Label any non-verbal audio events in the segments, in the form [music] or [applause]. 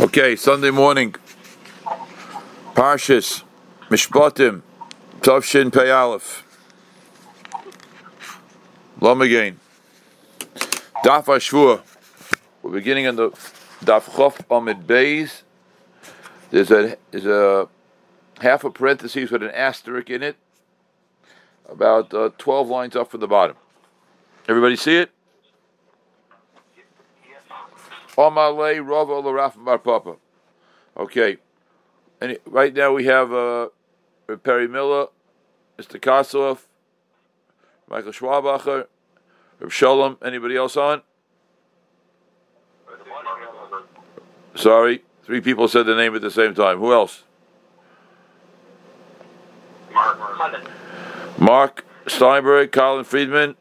Okay, Sunday morning. Parshas Mishpatim Tovshin Pei Aleph. Lom again. Daf Ashvur. We're beginning on the Daf Chof Amid Beis. There's a there's a half a parenthesis with an asterisk in it, about uh, twelve lines up from the bottom. Everybody see it? Omale Rava Laraf Bar Papa. Okay. And right now we have uh, Perry Miller, Mr. Kossoff, Michael Schwabacher, Reb Shalom. Anybody else on? Sorry, three people said the name at the same time. Who else? Mark. Mark Steinberg, Colin Friedman,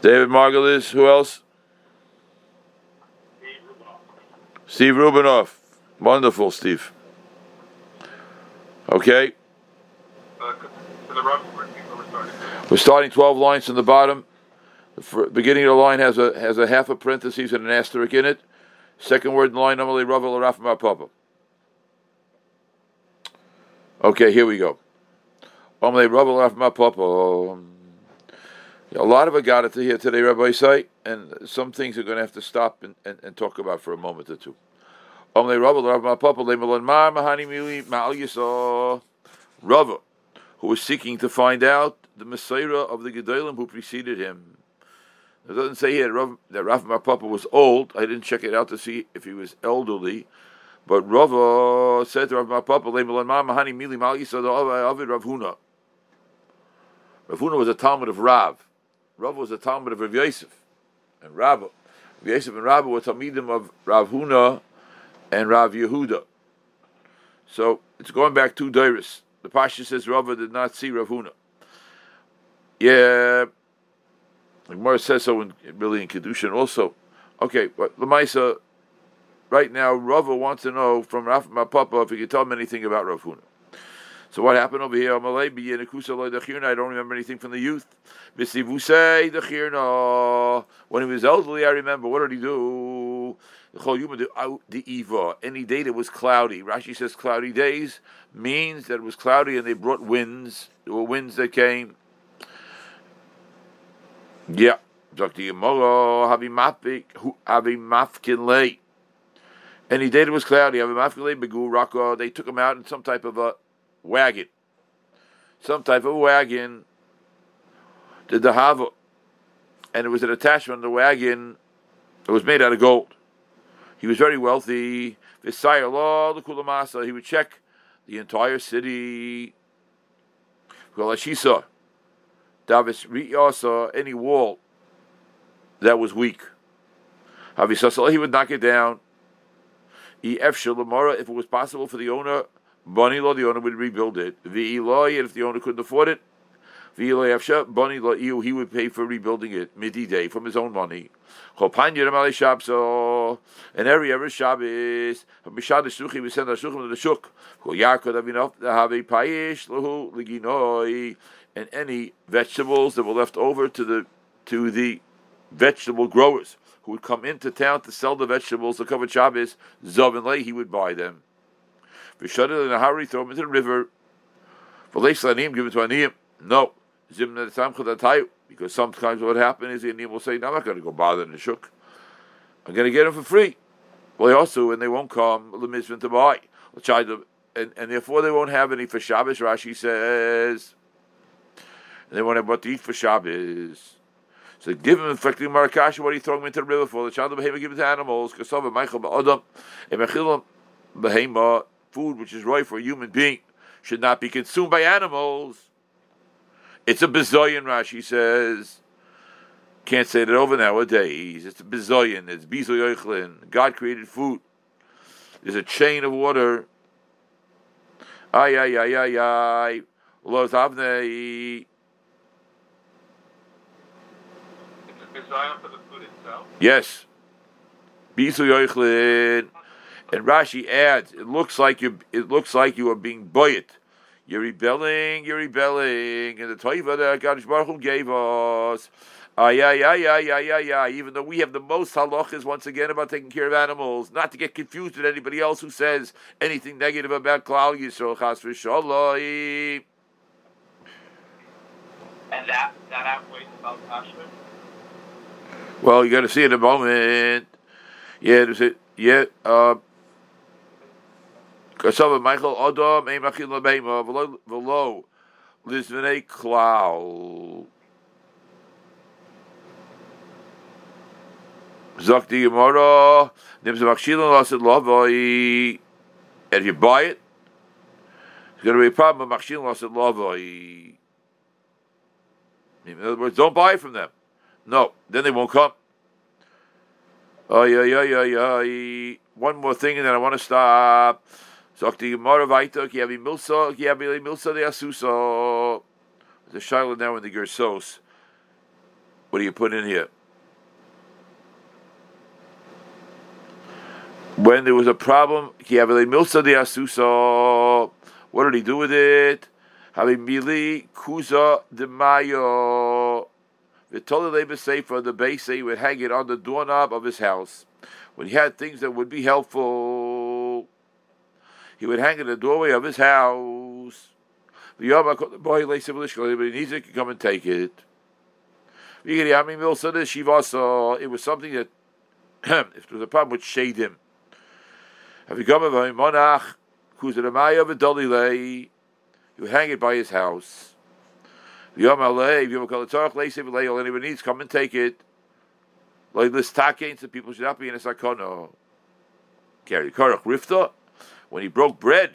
David Margulis. Who else? Steve Rubinoff. Wonderful, Steve. Okay, we're starting 12 lines from the bottom. The beginning of the line has a has a half a parenthesis and an asterisk in it. Second word in the line, normally Ravel or Papa. Okay, here we go. Normally Ravel Rafam Papa. Um, A lot of it got to here today, Rabbi say, and some things are going to have to stop and, and, and talk about for a moment or two. Rava, who was seeking to find out the Messiah of the Gedolim who preceded him. It doesn't say here that Rav Papa was old. I didn't check it out to see if he was elderly. But Rava said to Rav Papa, Rav Huna. Rav Huna was a Talmud of Rav. Rav was a Talmud of Rav Yosef. And Rav, Rav Yosef and Rav were Talmidim of Rav Huna and Rav Yehuda. So it's going back two Dairis. The Pasha says Rava did not see Rav Huna. Yeah, the Gemara says so in, really in Kedushin also. Okay, but Lamaisa, right now, Rava wants to know from Rav my Papa if he can tell him anything about Rav Huna. So what happened over here? I don't remember anything from the youth. When he was elderly, I remember. What did he do? Any day that was cloudy. Rashi says cloudy days means that it was cloudy and they brought winds. There were winds that came. Yeah. Any day that was cloudy, they took him out in some type of a wagon. Some type of wagon. Did the hava. And it was an attachment of the wagon that was made out of gold. He was very wealthy. The Kulamasa. He would check the entire city. Davis Riyasa, any wall that was weak. He would knock it down. If it was possible for the owner, Bunny law, the owner would rebuild it. V law, if the owner couldn't afford it, V Bunny law, he would pay for rebuilding it midi day from his own money. And every every Shabbos, Mishad Shuchi, we send Shuchim to the Shuk. Yaakov Avinov, payish lahu liginoi, and any vegetables that were left over to the to the vegetable growers who would come into town to sell the vegetables to cover Shabbos, Zav and Lay, he would buy them. Vishadil in a hurry, throw them into the river. For Anim, give it to Aniyim. No. Because sometimes what happens is the Aniyim will say, no, I'm not going to go bother the Shuk. I'm going to get them for free. Well, also, and they won't come, the Mizvin to buy. And, and therefore they won't have any for Shabbos, Rashi says. And they won't have what to eat for Shabbos. So give him infecting Marakash, what are you throwing him into the river for? The child of behavior give it to animals. Kasava Michael Ba'adam, Emechilam Behema, food which is right for a human being, should not be consumed by animals. It's a bizoyan, Rashi says. Can't say that over nowadays. It's a bizoyan. It's bizoyochlin. God created food. There's a chain of water. Ay, ay, ay, ay, ay. Los avnei. for the food itself? Yes. Bizoyochlin. And Rashi adds, it looks like you it looks like you are being boyet. You're rebelling, you're rebelling, and the Toiva that God Baruch Hu gave us. Ay, ay, ay, ay, ay, ay, ay. Even though we have the most halachas, once again, about taking care of animals, not to get confused with anybody else who says anything negative about Klal Yisrael, chas v'shaloi. And that, that outweighs about Kasher? Well, you got to see in a moment. Yeah, there's it. Yeah, uh, Kasava Michael Adam, Ein Machil Labeima, Velo, Lizvene the Gemara, Nims Machshilin Lasid Lavoi. And if you buy it, it's going to be a problem with Machshilin Lasid Lavoi. In other words, don't buy from them. No, then they won't come. Oh yeah, yeah, yeah, yeah. One more thing, and then I want to stop. Zok the Gemara Vaita, Ki Yavi Milsa, Ki Yavi Milsa de Asusa. The Shiloh now in the Gersos. What do you put in here? When there was a problem, Ki Yavi Milsa de Asusa. What did he do with it? Havimili Kuza de Mayo. V'tolei sefer the base he would hang it on the doorknob of his house. When he had things that would be helpful, he would hang in the doorway of his house. The boy lays but he needs it, can come and take it. It was something that, [clears throat] if there was a problem, would shade him. Have you come of a monach, Kuzaramaya dolly he would hang it by his house. The Yom you call it Tzarech Leisev Leil, anyone needs, come and take it. Like this takein, so people should not be in a sakono. Carry Karach Rifta, when he broke bread,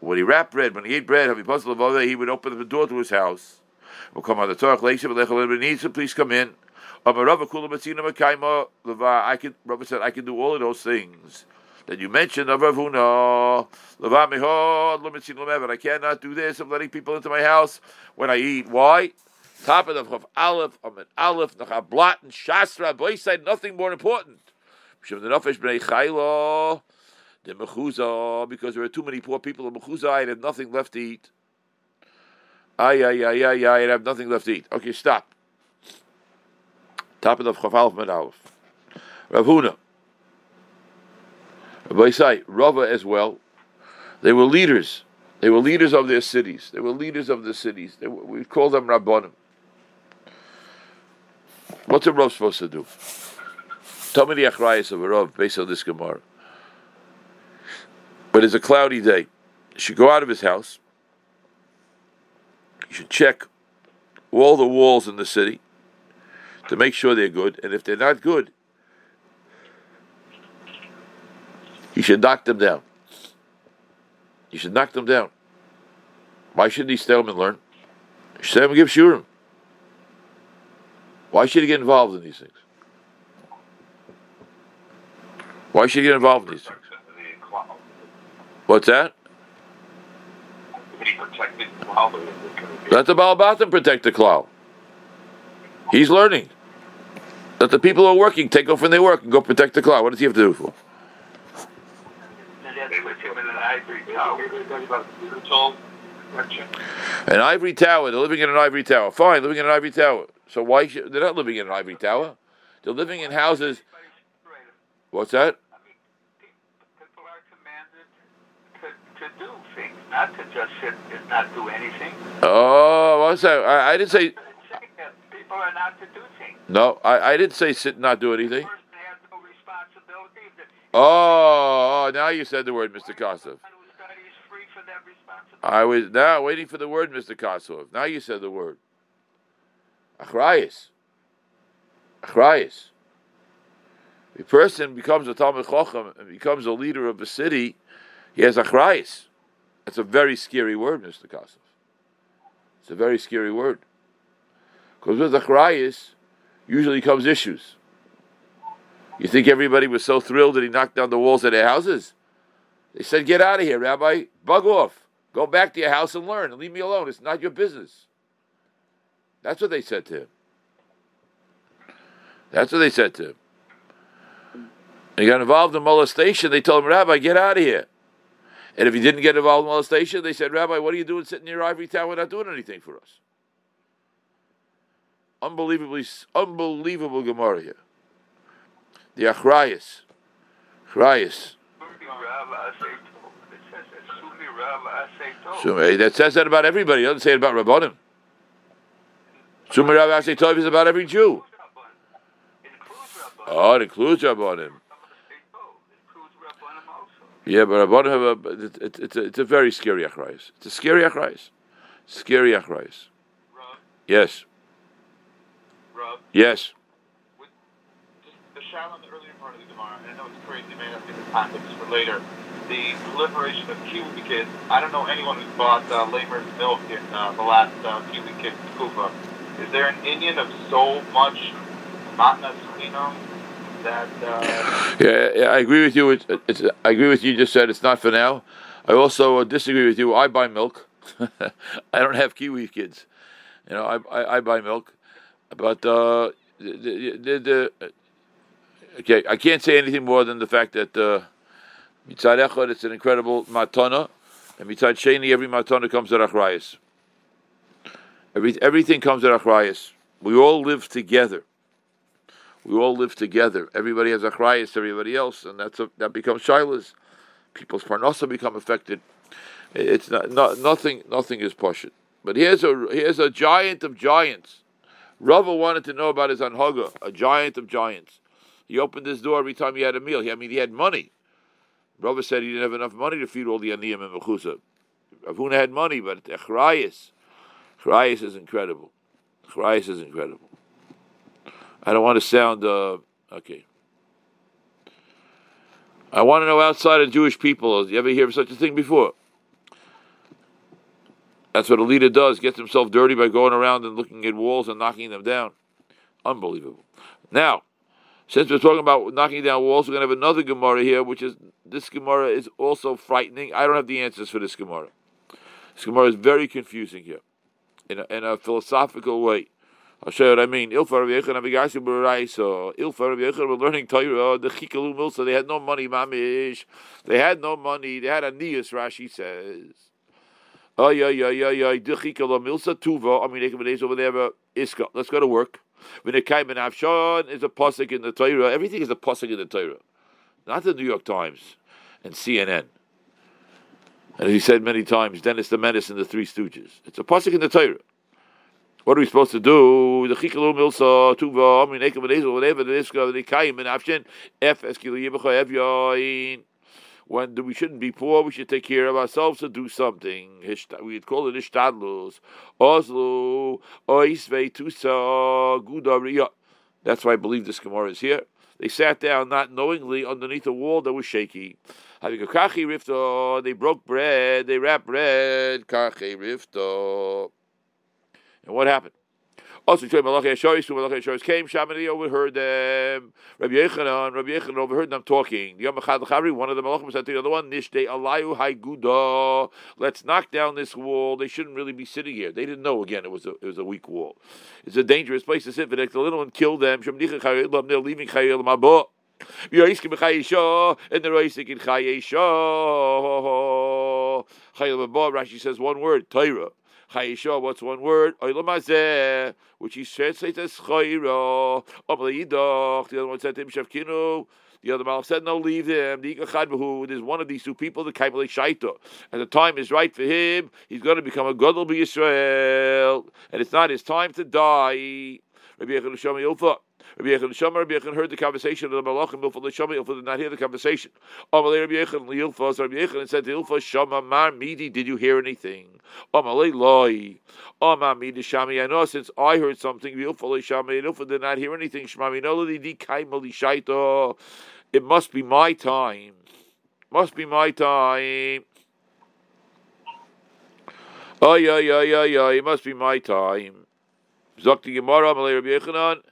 when he wrapped bread, when he ate bread, he would open the door to his house. Please come in. I can, Rabbi said, I can do all of those things that you mentioned of Ravuna. I cannot do this of letting people into my house when I eat. Why? Top of the Chav Aleph, an Aleph, Nachab Blat, and Shastra, said nothing more important. The Mechuza, because there are too many poor people in Mechuza, I have nothing left to eat. Ay, ay, ay, ay, ay, I have nothing left to eat. Okay, stop. Top of the Chav Aleph, and Aleph. Ravuna. Rabbi Say, Rava as well, they were leaders. They were leaders of their cities. They were leaders of the cities. Were, we call them Rabbanim. What's a Rav supposed to do? Tell me the achrayas of a Rav based on this Gemara. But it's a cloudy day. He should go out of his house. He should check all the walls in the city to make sure they're good. And if they're not good, he should knock them down. He should knock them down. Why shouldn't he stay and learn? He should and give shurim. Why should he get involved in these things? Why should he get involved in these things? What's that? Let the Balbatim protect the cloud. He's learning. Let the people who are working take off from their work and go protect the cloud. What does he have to do for? An ivory tower. They're living in an ivory tower. Fine, living in an ivory tower. So why should, they're not living in an ivory tower? They're living in houses. What's that? People are commanded to, to do things, not to just sit and not do anything. Oh, what's that? I, I didn't say. People are not to do things. No, I, I didn't say sit and not do anything. The no responsibility. Oh, oh, oh, now you said the word, Mr. Kosov. I was now waiting for the word, Mr. Kosov. Now you said the word. Achrayis. Achrayis. A person becomes a Talmud Chochem and becomes a leader of a city, he has achrayis. That's a very scary word, Mr. Kosov. It's a very scary word. Because with achrayis, usually comes issues. You think everybody was so thrilled that he knocked down the walls of their houses? They said, Get out of here, Rabbi. Bug off. Go back to your house and learn. And leave me alone. It's not your business. That's what they said to him. That's what they said to him. he got involved in molestation. They told him, Rabbi, get out of here. And if he didn't get involved in molestation, they said, Rabbi, what are you doing sitting in your ivory tower not doing anything for us? Unbelievably, unbelievable Gemara here. The Achrayas. Achrayas. That says that about everybody. It doesn't say it about Rabbanim. Sumi Rav Asay Tov is about every Jew. Oh, it includes Rabbanim. Yeah, but Rabbanim have a, it, it, it's, a, it's a very scary Achrayas. It's a scary Achrayas. Scary Achrayas. Yes. Rob, Yes. with the shout on the earlier part of the Gemara, and I know it's crazy, man, I think the is for later. The proliferation of Kiwi kids. I don't know anyone who's bought uh, Lamer's milk in uh, the last uh, Kiwi kid Kufa. Is there an Indian of so much matnas cleaner that uh, Yeah, yeah, I agree with you. It's, I agree with you. Just said it's not for now. I also uh, disagree with you. I buy milk. [laughs] I don't have Kiwi kids. You know, I I, I buy milk, but uh, the, the, the, the okay, I can't say anything more than the fact that uh, mitzad it's an incredible matana, and mitzad sheni every matana comes at achrayas. Every everything comes at achrayas. We all live together. We all live together. Everybody has achrayas to everybody else, and that's a, that becomes shilas. People's parnasa become affected. It's not, not nothing. Nothing is pushing. But here's a here's a giant of giants. Rava wanted to know about his anhaga, a giant of giants. He opened his door every time he had a meal. He, I mean, he had money. Rava said he didn't have enough money to feed all the aniyim and mechusa. Avuna had money, but achrayas, achrayas is incredible. Achrayas is incredible. I don't want to sound uh, okay. I want to know outside of Jewish people. Have you ever hear of such a thing before? That's what a leader does, gets himself dirty by going around and looking at walls and knocking them down. Unbelievable. Now, since we're talking about knocking down walls, we're going to have another Gemara here, which is this Gemara is also frightening. I don't have the answers for this Gemara. This Gemara is very confusing here, in a, in a philosophical way. What I mean. Ilfar Rav Yechon Abigashi B'Raisa. Ilfar Rav Yechon were learning Torah. The Chikalu Milsa. They had no money, mamish. They had no money. They had a nias. Rashi says. Oh yeah yeah yeah yeah. The Chikalu Milsa Tuva. I mean, they can be over there. but Iska. Let's go to work. When it came in Avshon is a pasuk in the Torah. Everything is a pasuk in the Torah, not the New York Times and CNN. And as he said many times, Dennis the Menace and the Three Stooges. It's a pasuk in the Torah. What are we supposed to do? The milsa tuva whatever the the kayim and afshin f. When we shouldn't be poor, we should take care of ourselves to do something. We'd call it ishtadlus. Oslo tusa gudaria. That's why I believe this Gemara is here. They sat down not knowingly underneath a wall that was shaky. Having a kachi rifto, they broke bread, they wrapped bread, kachi rifto. And what happened? Also, Malachi Ashoris, who Malachi Ashoris came, Shamani overheard them. Rabbi Yechanan, Rabbi Yechanan overheard them talking. One of the Malachim said to the other one, Nishtei Alayu Haiguda. Let's knock down this wall. They shouldn't really be sitting here. They didn't know, again, it was a, it was a weak wall. It's a dangerous place to sit. The little one killed them. They're leaving Chayil Mabo. And the roisik in chayisho. Chayil Mabo, Rashi says one word, Torah. Chayisha, what's one word? Oilamazeh, which he translates as Chayra. The other one said to him, Shavkinu. The other Malach said, No, leave him. There's one of these two people, the Kaimale Shaita. And the time is right for him. He's going to become a Gadol Israel. And it's not his time to die. Rabbi Yechon Shama Ilfa. Rabbi Yechon Shama, Rabbi Yechon heard the conversation of the Malachim. Ilfa Shama, Ilfa did not hear the conversation. Amalei Rabbi Yechon Ilfa, so Rabbi Yechon said to Ilfa Shama Mar Midi, did you hear anything? Amalei Loi. Amar Midi Shami, I know since I heard something, Ilfa Shama, Ilfa did not hear anything. Shmami Noladi Di Kaimali Shaito. It must be my time. Must be my time. Oh yeah, yeah, yeah, yeah. It must be my time. Zakti Gemara, Malay Rabbi Yechanan.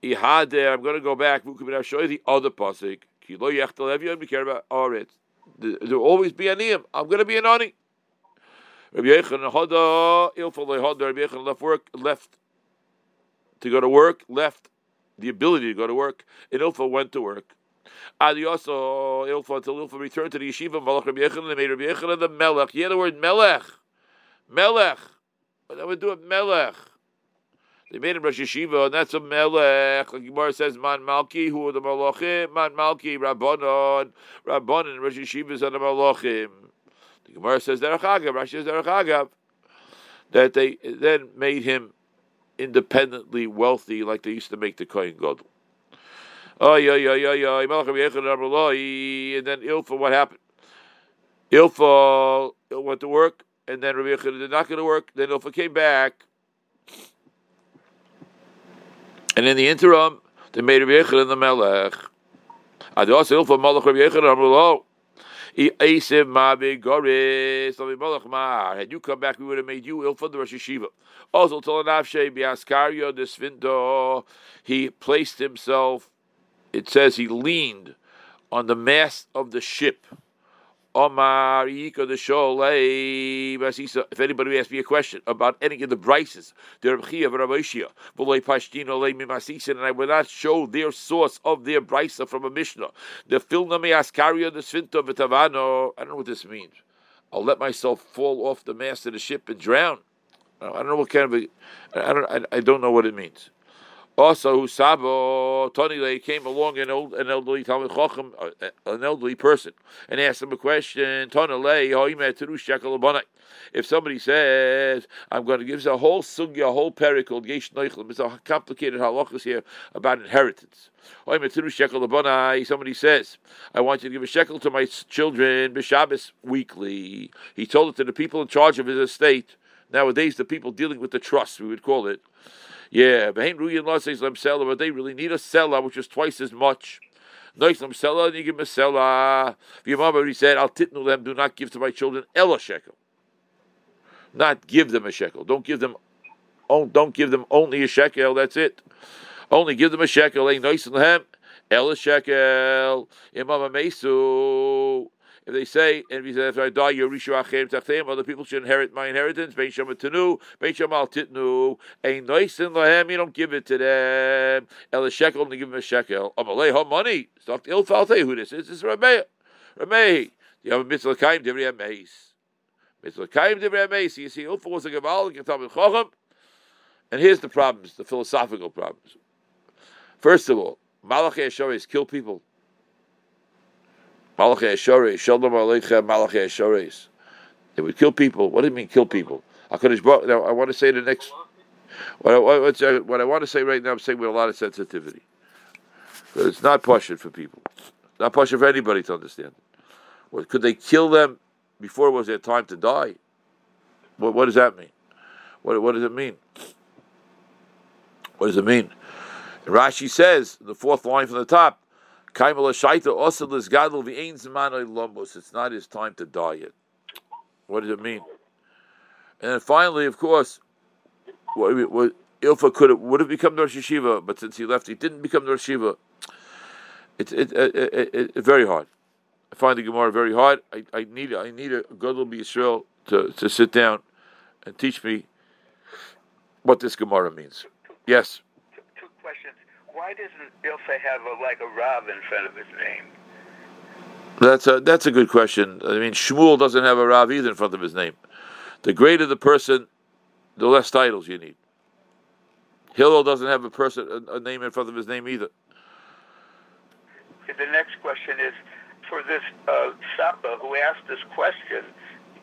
There. I'm going to go back. I'll show you the other pasuk. Kilo yechtal evyon. Be care about Aretz. There will always be an iyam. I'm going to be an ani. Rabbi Yechanan hada ilfalei hada. Rabbi Yechanan left work, left to go to work, left the ability to go to work. And Ilfa went to work. Adi also Ilfa until Ilfa returned to the yeshiva. Malach Rabbi Yechanan. Made Rabbi Yechanan the melech. Hear the word melech. Melech. What would do it melech? They made him Rosh Yeshiva, and that's a melech. Like Gemara says, Man Malki, who are the malachim? Man Malki, Rabbanon, Rabbanon, Rosh Yeshivas are the malachim. The Gemara says, Derech Agav, Rashi says, Derech Agav, that they then made him independently wealthy, like they used to make the Kohen Gadol. Oh, yeah, yeah, yeah, yeah. And then Ilfa, what happened? Ilfa went to work, and then Rabbi Yechon did not go to work. Then Ilfa came back. And in the interim, they made Rabbi Yechon the Melech. Ados Ilfa Malach Rabbi Yechon Amrullah. Had you come back, we would have made you Ilfa the Rosh Yeshiva. Also, Tolanavshe Biaskario de Svinto, he placed himself, it says he leaned on the mast of the ship. Omar If anybody asks me a question about any of the brises, the Rabchia and I will not show their source of their brisa from a Mishnah. The Filnami Askaria the Svinto Vitavano. I don't know what this means. I'll let myself fall off the mast of the ship and drown. I don't know what kind of a. I don't. I don't know what it means. Also, Sabo Tony came along an old, an elderly Talmud Chacham, uh, an elderly person, and asked him a question. If somebody says, "I'm going to give a whole sugya, a whole pericle, Yesh Noichlim," it's a complicated halachas here about inheritance. Somebody says, "I want you to give a shekel to my children b'Shabbos weekly." He told it to the people in charge of his estate. Nowadays, the people dealing with the trust, we would call it. Yeah, but they really need a seller, which is twice as much. Noislam seller, and you give him a seller. Ah. Mom already said, I'll titnu them, do not give to my children ella shekel. Not give them a shekel. Don't give them don't give them only a shekel, that's it. Only give them a shekel, ain't nice them. Ella shekel. Imam Mesu. If they say, and if he says, if I die, your Yerishu Achem Tachteim, other people should inherit my inheritance, Bein Shem Tenu, Bein Shem Al Titnu, Ein Noisin Lahem, you don't give it to them. El shekel, and give him a shekel. Amalei Ha money. Stop the Ilfal who this is. This is Rabbi. Rabbi. You have a mitzvah kaim, Divrei Meis. Mitzvah kaim, Divrei Meis. You see, Ilfa was a Gaval, Ketam Chochem. And here's the problems, the philosophical problems. First of all, Malachi Ashoris kill people. Malachi Ashores, Shalom Aleichem, Malachi Ashores. They would kill people. What do you mean kill people? Now, I want to say the next. What I, what, uh, what I want to say right now, I'm saying with a lot of sensitivity. It's not pushing for people. It's not pushing for anybody to understand. What, could they kill them before it was their time to die? What, what does that mean? What, what does it mean? What does it mean? Rashi says, the fourth line from the top, it's not his time to die yet. What does it mean? And then finally, of course, what, what, Ilfa could have would have become Rosh Yeshiva, but since he left, he didn't become Rosh Yeshiva. It's it, it, it, it, very hard. I find the Gemara very hard. I, I need I need a Gadol Israel to, to sit down and teach me what this Gemara means. Yes why doesn't Ilfa have a, like a Rav in front of his name? That's a that's a good question. I mean, Shmuel doesn't have a Rav either in front of his name. The greater the person, the less titles you need. Hillel doesn't have a person a, a name in front of his name either. The next question is for this uh, Saba who asked this question.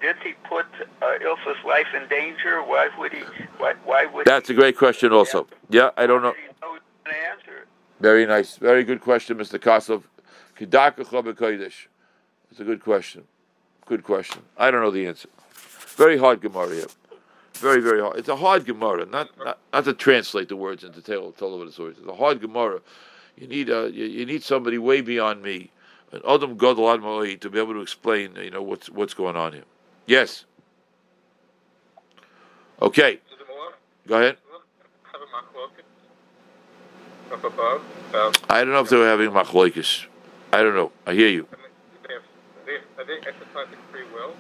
Did he put uh, Ilfa's life in danger? Why would he? Why, why would? That's he, a great question. Also, yeah, I don't know. Answer. it. Very nice. Very good question, Mr. Kosov. It's a good question. Good question. I don't know the answer. Very hard Gemara here. Very, very hard. It's a hard Gemara, not not, not to translate the words into tell tell over the stories. It's a hard Gemara. You need a you, you need somebody way beyond me, an Adam Gadol to be able to explain you know what's what's going on here. Yes. Okay. Go ahead. Um, I don't know if they were having machlokes. I don't know. I hear you. Are they exercising free will?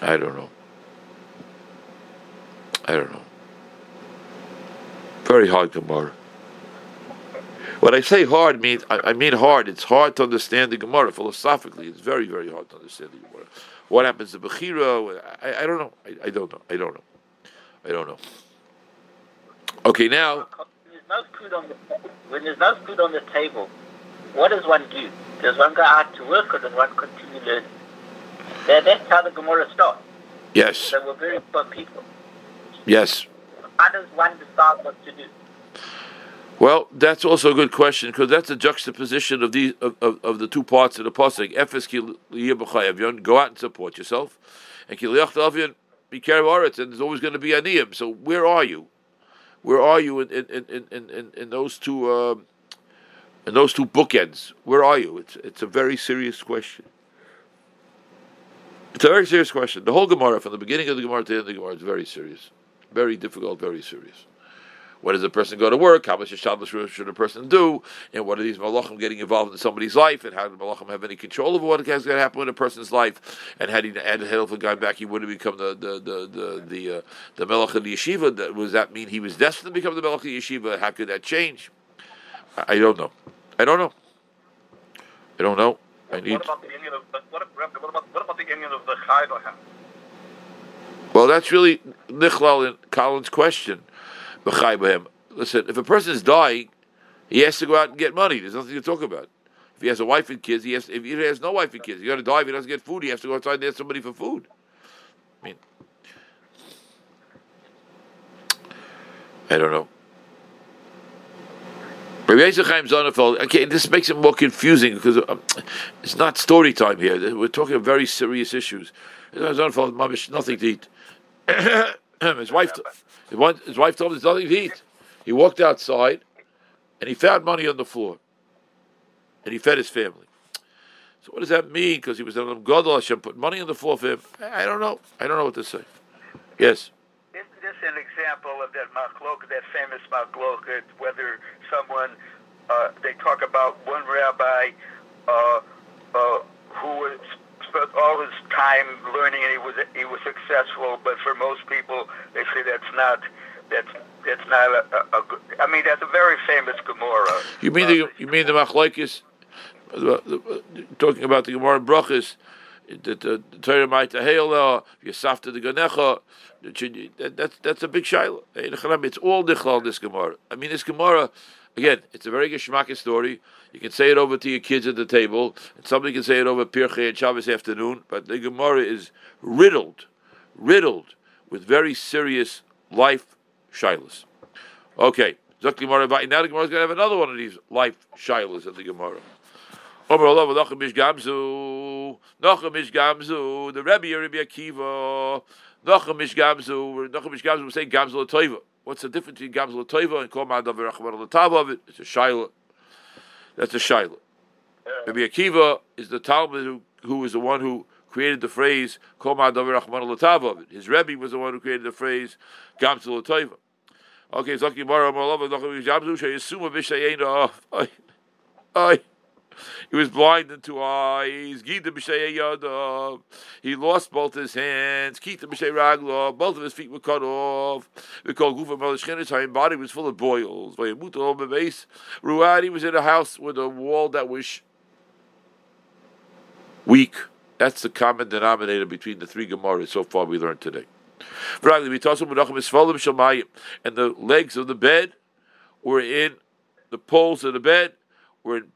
I don't know. I don't know. Very hard Gemara. When I say hard, mean I, I mean hard. It's hard to understand the Gemara philosophically. It's very, very hard to understand the Gemara. What happens to Bechira? I, I don't know. I, I don't know. I don't know. I don't know. Okay, now no food on the when there's no food on the table, what does one do? Does one go out to work or does one continue learning? That, that's how the Gemara starts. yes, They were very poor people. yes. How does one decide what to do? Well, that's also a good question because that's a juxtaposition of the of, of, of the two parts of the pasuk. Efes. Go out and support yourself, and ki liyach ta'avion be care of aretz, and there's always going to be aniyim. So where are you? Where are you in in, in, in, in, those two um, in those two bookends? Where are you? It's it's a very serious question. It's a very serious question. The whole Gemara, from the beginning of the Gemara to the end of the Gemara, is very serious, very difficult, very serious. When does a person go to work? How much Shabbos should a person do? And what are these malachim getting involved in somebody's life? And how do malachim have any control over what is going to happen in a person's life? And had he had Helf gone back, he would have become the the the the the, uh, the melech of the yeshiva. That, does that mean he was destined to become the melech of the yeshiva? How could that change? I, I don't know. I don't know. I don't know. I need. What about the Indian of what, what, about, what about the Indian of the Well, that's really Nichlal and Colin's question. Listen, if a person is dying, he has to go out and get money. There's nothing to talk about. If he has a wife and kids, he has. If he has no wife and kids, he's going to die. If he doesn't get food, he has to go outside and ask somebody for food. I mean, I don't know. Rabbi Chaim Sonnenfeld, okay, this makes it more confusing because um, it's not story time here. We're talking about very serious issues. Sonnenfeld, mamish, nothing to eat. [coughs] his wife, his wife told him there's nothing to eat. He walked outside, and he found money on the floor, and he fed his family. So what does that mean? Because he was an Gadol Hashem put money on the floor for him. I don't know. I don't know what to say. Yes. Isn't this an example of that machlok, that famous machlok, whether someone, uh, they talk about one rabbi uh, uh, who was spent all his time learning and he was he was successful, but for most people, they say that's not that's that's not a, a, a good. I mean, that's a very famous Gemara. You mean the uh, you mean the machlokes? Talking about the Gemara brachas, that the Torah might tahela, Yasafta the Ganecha. That's that's a big shaila. It's all nichlal this Gemara. I mean, this Gemara. Again, it's a very geschmack story. You can say it over to your kids at the table, and somebody can say it over Pirchei and Shabbos afternoon. But the Gemara is riddled, riddled with very serious life shilas. Okay, Zok Gemara. Now the Gemara is going to have another one of these life shilas at the Gemara. Omer Allah v'lachem gamzu, nachem gamzu, the Rebbe Rebbe Akiva, nachem ish gamzu, nachem ish gamzu, we say gamzu l'toiva. What's the difference between gamzu l'toiva and kol ma'adav of it? It's a shaila. That's a shaila. Rebbe Akiva is the Talmud who, who is the one who created the phrase kol ma'adav of it. His Rebbe was the one who created the phrase gamzu l'toiva. Okay, Zaki Mara, Omer Allah v'lachem ish gamzu, sheyasuma v'shayena, oy, oy. He was blind in two eyes. He lost both his hands. Both of his feet were cut off. His body was full of boils. Ruadi was in a house with a wall that was weak. That's the common denominator between the three Gemaras so far we learned today. And the legs of the bed were in the poles of the bed were in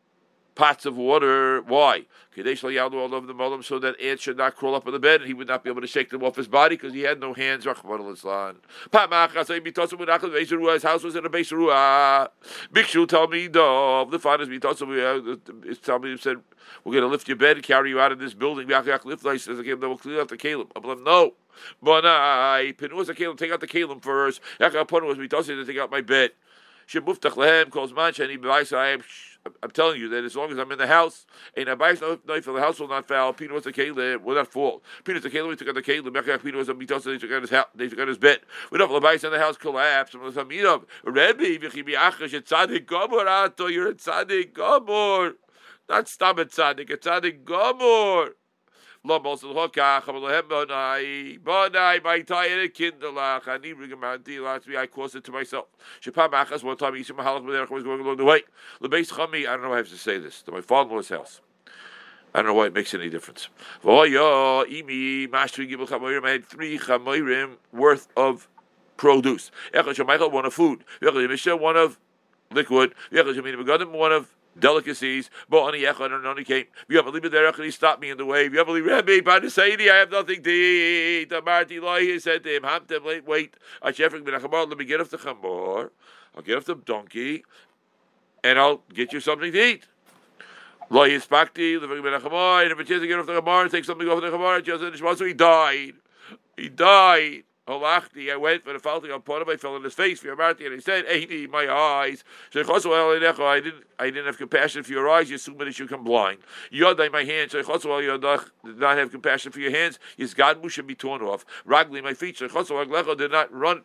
pots of water. Why? So that ants should not crawl up on the bed and he would not be able to shake them off his body because he had no hands. His house was in a base Bikshu no. The fathers uh, tell me said we're going to lift your bed and carry you out of this building. Lift license again. Then we'll clean out the kalim. I'm no. But I pinus the kalim. Take out the kalim first. We told you to take out my bed. Shemuftach lehem calls mancha and he I am. I'm telling you that as long as I'm in the house, a bias no for the house will not foul. Peter was the kale will not fall. Was the kale we took out the kale. Mechach Peter was a mitos. They took out his house. They took out his bed. We don't have bias in the house collapse. And some meet up. Rebbe v'chibi achash et tzadik gomor ato. You're a tzadik gomor. Not stop at tzadik. A tzadik gomor. I caused it to myself. One time, B'derech was going along the way. I don't know how I have to say this, to my father-in-law's house. I don't know why it makes any difference. I had three chamoyrim worth of produce. One of food. One of liquid. One of delicacies. But on the Echad and only came. You have a little he stopped me in the way. You have a little Rebbe, Banisaidi, I have nothing to eat. The Marty Lohi said to him, Hamtem, wait, wait. Bin Achamor, let me get off the Chamor. I'll get off the donkey, and I'll get you something to eat. Lo yispakti, living ben achamor, and if it's to get off the chamor, take something off the chamor, in so he died. He died. Halachti, I went for the falting on part of I fell on his face for your marty, and he said, Eini, my eyes. I didn't I didn't have compassion for your eyes, you assume that you come blind. Yodai, my hands, I did not have compassion for your hands, his God should be torn off. Ragli, my feet, did not run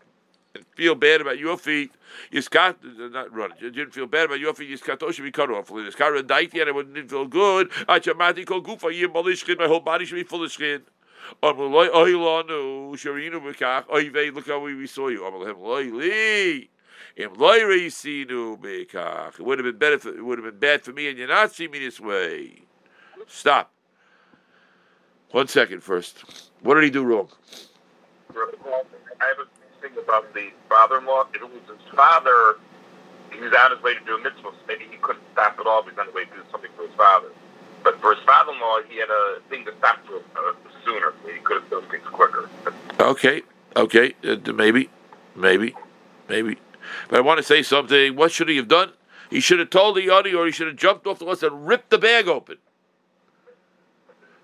and feel bad about your feet. Yiskat, did not run. You didn't feel bad about your feet. Yiskato should be cut off. Yiskara daiti, and I wouldn't feel good. Achamati kol gufa yim my whole body should be full of skin. Look how we saw you. It would have been better. For, it would have been bad for me, and you're not seeing me this way. Stop. One second first. What did he do wrong? I have a thing about the father-in-law. If it was his father, he was on his way to do a mitzvah. Maybe he couldn't stop at all. He was on his way to do something for his father. But for his father-in-law, he had a thing to stop for uh, sooner. He could have done things quicker. Okay, okay, uh, maybe, maybe, maybe. But I want to say something. What should he have done? He should have told the Yodi, or he should have jumped off the horse and ripped the bag open.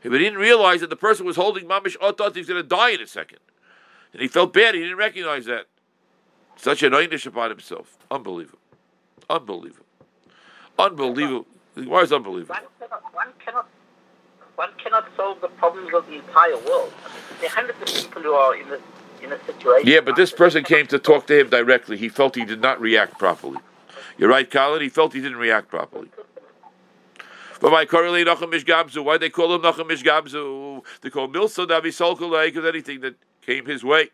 If he didn't realize that the person was holding Mamish Otot, he's going to die in a second. And he felt bad, he didn't recognize that. Such an einish upon himself. Unbelievable. Unbelievable. Unbelievable. Why is unbelievable? One cannot, one cannot, one cannot solve the problems of the entire world. There are hundreds of people who are in this in a situation. Yeah, but this person came to talk to him directly. He felt he did not react properly. You're right, Colin. He felt he didn't react properly. But my correlate Nachum Mishgabzu. Why they call him Nachum Mishgabzu? They call Milsa Davi Solkulai because anything that came his way,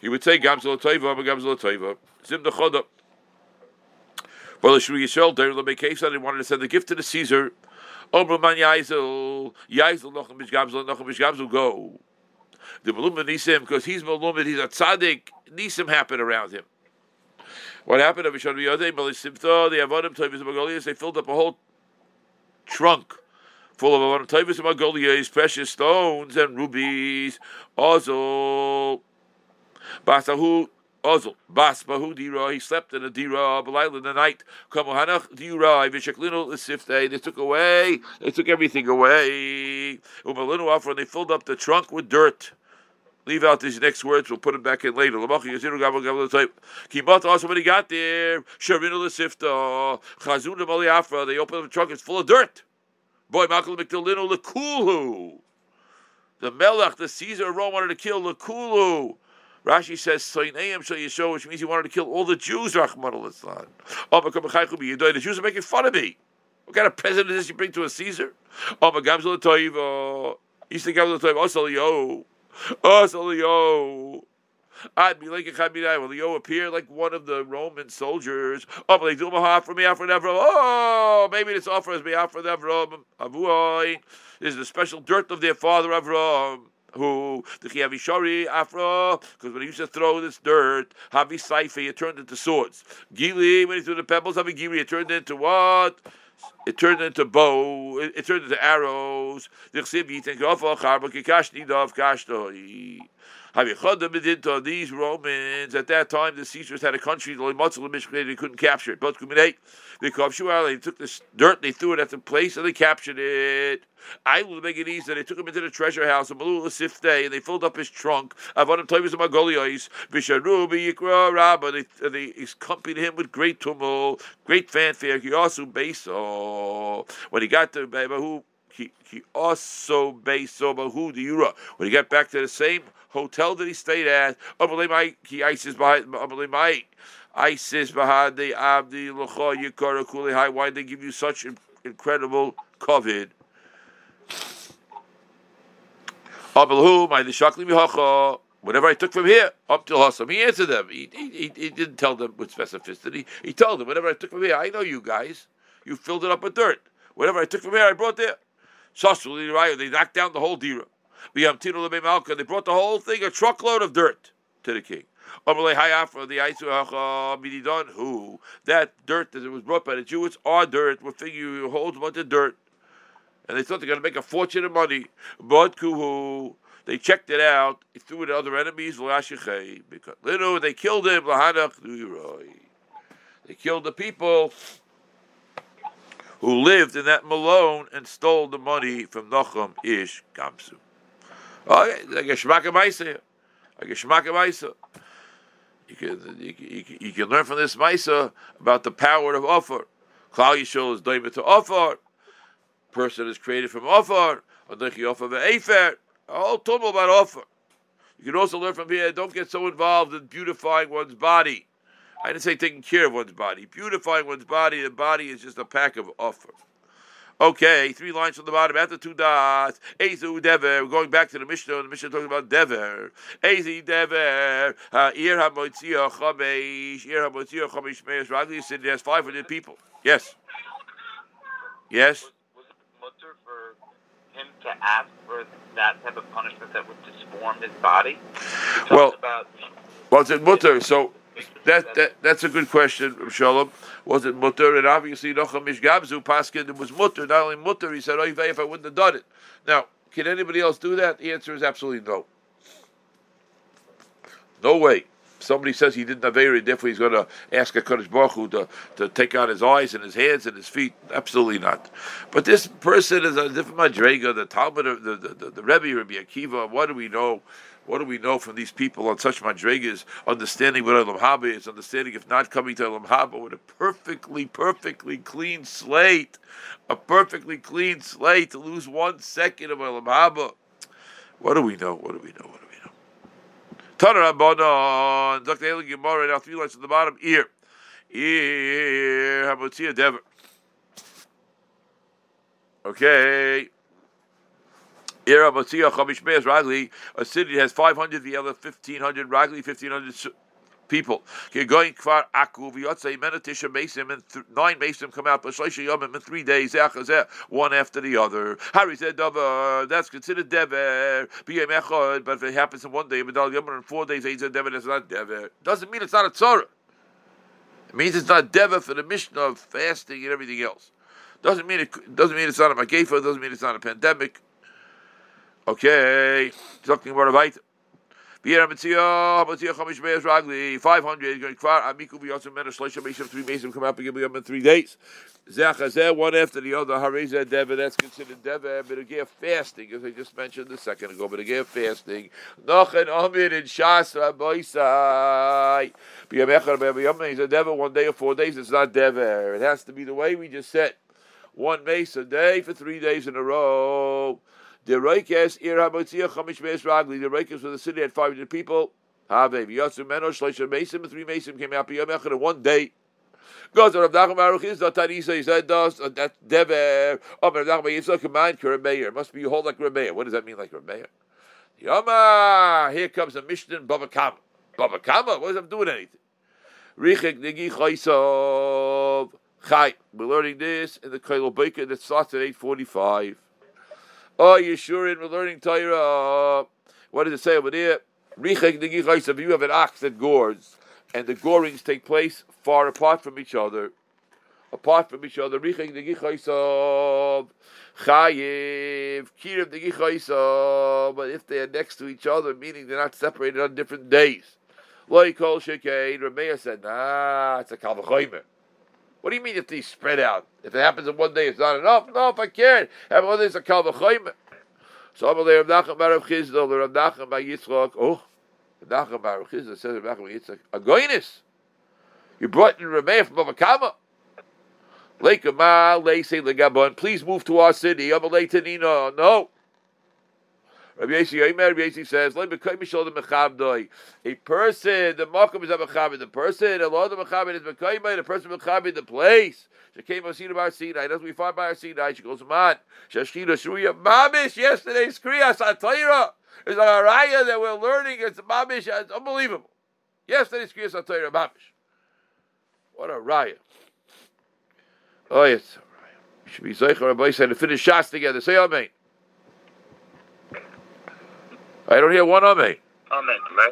he would say Gamzel Toiva, Gamzel Toiva. Zim the Chodah. Well, Yisrael, Dair Lemekesa, they wanted to send the gift to the Caesar. Oberman Yaisel, Yaisel Nachum Mishgabzel, Nachum Mishgabzel, go. The Malum Nisim, because he's Malum, he's a tzaddik, Nisim happened around him. What happened? They filled up a whole trunk full of Avonim Magolias, precious stones and rubies. Ozol. Basahu. Ozol. Bas Bahu. He slept in a Dira, Belaila in the night. Kamuhanach Dira. Vishaklinu Sifte. They took away, they took everything away. Umalinu Afra, and they filled up the trunk with dirt. Leave out these next words. We'll put them back in later. Kimat also when he got there, Sharinu Sifta, Chazuna Maliafra. They opened the trunk. It's full of dirt. Boy, Makal Mikdalinu Lekulu. The Melech, the Caesar of Rome, wanted to kill Lekulu. Rashi says Soineim Shal Yisho, which means he wanted to kill all the Jews. Rachman al The Jews are making fun of me. What kind of president is this you bring to a Caesar? Oh, my Gamzel Toivo. He said Gamzel Toivo. Oh, yo. Oh, yo. I'd be like a Chaminai. Will you appear like one of the Roman soldiers? Oh, but they do my for me, for Nevro. Oh, maybe this offer is me for Nevro. Avuoi. This is the special dirt of their father Avram. Who the Chiavishori Afro, because when he used to throw this dirt, Havi Saife, it turned into swords. Gili, when he threw the pebbles, Havi Gili, it turned into what? It turned into bow. It, it turned into arrows. The. These Romans at that time, the Caesars had a country they couldn't capture it. But they took this dirt, they threw it at the place, and they captured it. I will make it easy. They took him into the treasure house of Malula Sifte, and they filled up his trunk. Avonim. They, accompanied him with great tumult, great fanfare. He also Beso. When he got to Bebahu, he, also. When he got back to the same hotel that he stayed at. He ISIS behind ISIS behind the Abdi Lacha Yikara Kuli High. Why they give you such incredible COVID? Whatever I took from here up to Hossam, he answered them. He, he, he, didn't tell them with specificity. He told them, whatever I took from here, I know you guys. You filled it up with dirt. Whatever I took from here, I brought there. They knocked down the whole dira. They brought the whole thing, a truckload of dirt, to the king. Aisu Hacha Mididon, who that dirt that was brought by the Jews, our dirt, what figure holds a bunch of dirt. And they thought they're going to make a fortune of money. But Kuhu, they checked it out, he threw it at other enemies, because they killed him, They killed the people who lived in that Malone and stole the money from Nochum Ish Gamzu. Okay, I guess Shmaka Maisa. Shmaka Maisa. You can, you, can, you can learn from this Maisa about the power of Offer. Klal Yishol is David to Offer. Person is created from Offer. Adechi Offer Ve'efer. A whole tumble about Offer. You can also learn from here, don't get so involved in beautifying one's body. I didn't say taking care of one's body. Beautifying one's body, the body is just a pack of offer. Okay, three lines from the bottom after two dots. Ezu dever. We're going back to the Mishnah. The Mishnah talking about dever. Ezi dever. Uh, Ir hamotzia uh, chamesh. Ir hamotzia uh, chamesh meis. Ragli said he has 500 people. Yes. Yes. Was it mutter for him to ask for that type of punishment that would disform his body? Well, about well, it's mutter. So that, that that's a good question, Shalom. Was it mutter? And obviously, Nochum Ish Gamzu Paskin, it was mutter. Not only mutter, he said, "Oh, if I wouldn't have done it." Now, can anybody else do that? The answer is absolutely no. No way. Somebody says he didn't have very therefore he's going to ask a Kadosh Baruch Hu to, to take out his eyes and his hands and his feet. Absolutely not. But this person is a different Madrega, the Talmud, the, the, the, the Rebbe, Rabbi Akiva. What do we know? What do we know from these people on such madrigas? Understanding what Elam Haba is, understanding if not coming to Elam Haba with a perfectly, perfectly clean slate, a perfectly clean slate to lose one second of Elam Haba. What do we know? What do we know? What do we know? Tana Rabbanon, Dr. Eli Gemara, now three lines at the bottom. Ear, ear, Hamotzia Dever. Okay. Era Chamish Meis Ragli, a city has 500, the other 1,500 Ragli, 1,500 people. You're Going Kfar Aku, Vyotzei Menatisha Mesim, and th- nine Mesim come out, Bashlisha Yomim in three days, one after the other. Harry said, Dover, that's considered Dever, but if it happens in one day, Medal Yomim in four days, said Dever, that's not Dever. Doesn't mean it's not a Tzorah. It means it's not Dever for the mission of fasting and everything else. Doesn't mean it doesn't mean it's not a Magefa, doesn't mean it's not a pandemic. Okay, talking about a bite. 500, going Kvar, Amiku Biyosim Men, Shleisha three Mesim come up and give them in three days. One after the other, Hareza Deva, that's considered Deva, but again, fasting, as I just mentioned a second ago, but again, fasting. Nochen Amir in Shas Rabboisai. Bier Mechar, Bier he's a Deva one day or four days, it's not Deva. It has to be the way we just said. One mace a day for three days in a row. The Reikes Ir Hamotzia Chamish Meis Ragli. The Reikes was the city had 500 people. Have Yatsu Meno Shleisha Mesim. Three Mesim came out Biyam Echad in one day. To Rav Nachum Baruch is the Tanisa. He said das that Dever. Oh, Rav Nachum Yitzchak command Kurameir. Must be you hold like Rameir. What does that mean like Rameir? Yama. Here comes a Mishnah Baba Kama. Baba Kama. What does that doing anything? Richik Nigi Chaisov. Chai. We're learning this in the Kailo Baker that starts at 845. Oh, Yeshurin, we're learning Torah. Uh, what does it say over there? If you have an ox that gores, and the gorings take place far apart from each other, apart from each other, chayiv, kirim but if they are next to each other, meaning they're not separated on different days. Like Kol Shekein, Rameya said, nah, it's a kalvachoymer. What do you mean if these spread out? If it happens in one day, it's not enough? No, if I can't. Have one day, it's a kalvachayim. So I'm Rav Nachum Bar Chizdel, the Rav Nachum Bar Yitzchak. Oh, Rav Nachum Bar Chizdel says Rav Nachum Yitzchak. A goynis. You brought in Rameir from Bavakama. Leikama, Leisei Legabon. Please move to our city. I'm a Leitanino. No. Rabbi Yesi Yomer, Rabbi Yesi says. A person, the makom is a mechabed. The person, a lot of mechabed is mekayim. The person mechabed the place. She came on Sinai Bar Sinai. That's we find by our Sinai. She goes, "Man, Shashkina Shruya Mamish." Yesterday's Kriya Satayra is a raya that we're learning. It's Mamish. It's unbelievable. Yesterday's Kriya Satayra Mamish. What a raya! Oh yes, should be Zeicher Rabbi said to finish shots together. Say Amen. I don't hear one Amen. Amen. Amen.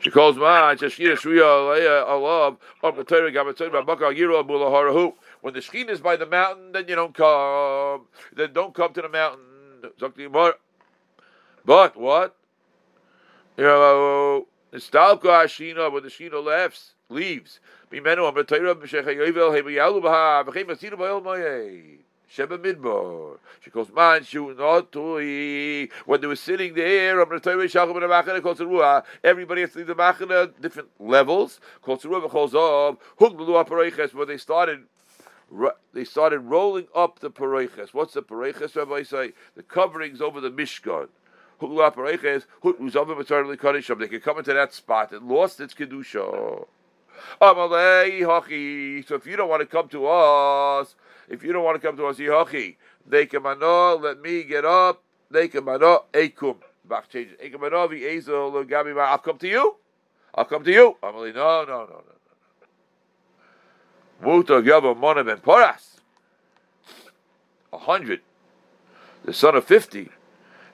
She calls man, Shashkina Shriya Alaya Alav, Up the Torah, Gabatzay, Babaka Yiro, Bula Harahu. When the Shekhinah is by the mountain, then you don't come. Then don't come to the mountain. But what? You know, when the Shekhinah left, leaves. Bimenu, Am Torah, B'Shech Yovel, Hebayalu Baha, B'Chem Asina Ba'el Mayeh. Sheba Midbar. She goes, Man, Shu Notui. When they were sitting there, everybody has to leave the Machana, different levels. When they started they started rolling up the pareiches. What's the pareiches? Rabbi say the coverings over the mishkan. They could come into that spot. It lost its kedusha. So if you don't want to come to us, if you don't want to come to us, Yehochi, they can let me get up, they can ekum. Back changes. I'll come to you. I'll come to you. I'm like, no, no, no, no, no. Muta Yava Mona Ben Poras. A hundred. The son of fifty.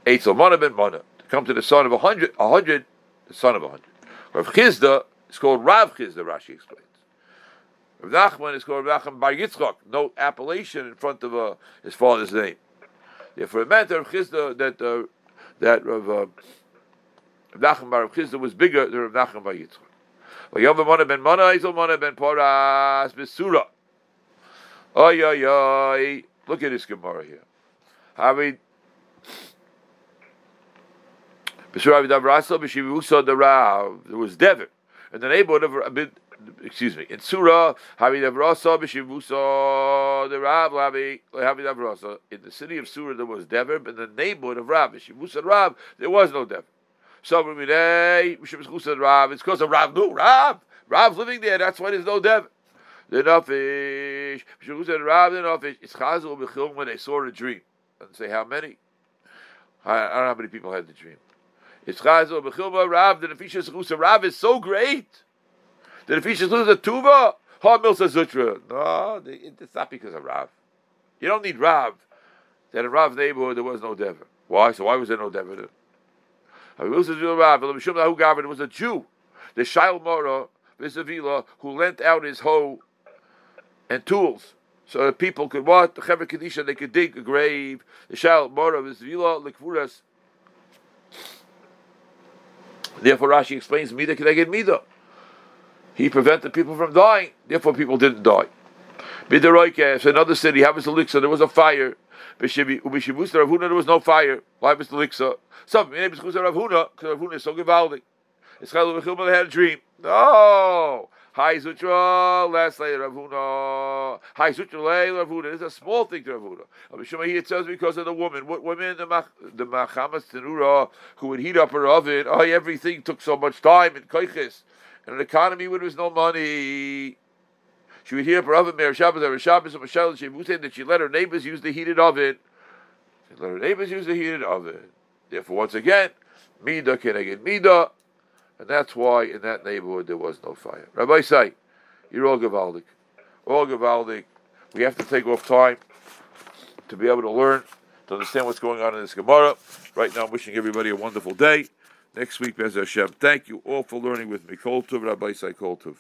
Eitzel Mona Ben Mona. To come to the son of a hundred, a hundred, the son of a hundred. Rav Chizda is called Rav Chizda, Rashi explains. Rav Nachman is called Rav Nachman Bar Yitzchak. No appellation in front of uh, his father's name. Therefore, it meant Rav Chizda, that, uh, that Rav, uh, Rav Nachman Bar Rav Chizda was bigger than Rav Nachman Bar Yitzchak. Vayom Mona ben Mona, Isol Mona ben Poras, Besura. Oy, oy, oy. Look at this Gemara here. Havid. Besura Avidav Rasa, Beshivusa the Rav. There was Dever. And the neighborhood of excuse me, in Surah. In the city of Surah there was Dever, but in the neighborhood of Rav, Beshivusa Rav, there was no Dever. So Rav. It's because of Rav. No, Rav. Rav's living there. That's why there's no Dev. The Nafish. Rav the Nafish. It's Chazal Bechilm when they saw the dream. Doesn't say how many. I, don't know how many people had the dream. It's Chazal Bechilm Rav. The Nafisha Rav is so great. The Nafisha Chusa Tuva. Ha Milsa Zutra. No, it's not because of Rav. You don't need Rav. That in Rav's neighborhood there was no Dever. Why? So why was there no Dever there? It was a Jew, the Shail Mora, Visavila, who lent out his hoe and tools. So that people could what? The Chevra Kadisha, they could dig a grave. The Shail Mora, Visavila, Likfuras. Therefore, Rashi explains, Mida Keneged Mida. He prevented people from dying, therefore, people didn't die. Bidaroike, another city, Havas Elixir, there was a fire. Huna, there was no fire. Why was the Liksa? Some maybe because Rav Huna, because Rav Huna is so gewaldig. It's Chalu Bechilma had a dream. No. Hi Zutra, last night Rav Huna. Hi Zutra, lay Rav Huna. It's a small thing to Rav Huna. Abishuma here it says because of the woman. What women? The Mach, the Machamas Tenura who would heat up her oven. Oh, everything took so much time in Koiches. In an economy where there was no money. She would hear oven Mer Shabbos every Shabbos and Michelle. She would say that she let her neighbors use the heated oven. She let her neighbors use the heated oven. Therefore, once again, Mida Keneged Mida. And that's why in that neighborhood there was no fire. Rabbi say, you're all Gavaldik. All Gavaldik. We have to take off time to be able to learn, to understand what's going on in this Gemara. Right now, I'm wishing everybody a wonderful day. Next week, Bez Hashem. Thank you all for learning with me. Kol Tov, Rabbi Kol Tov.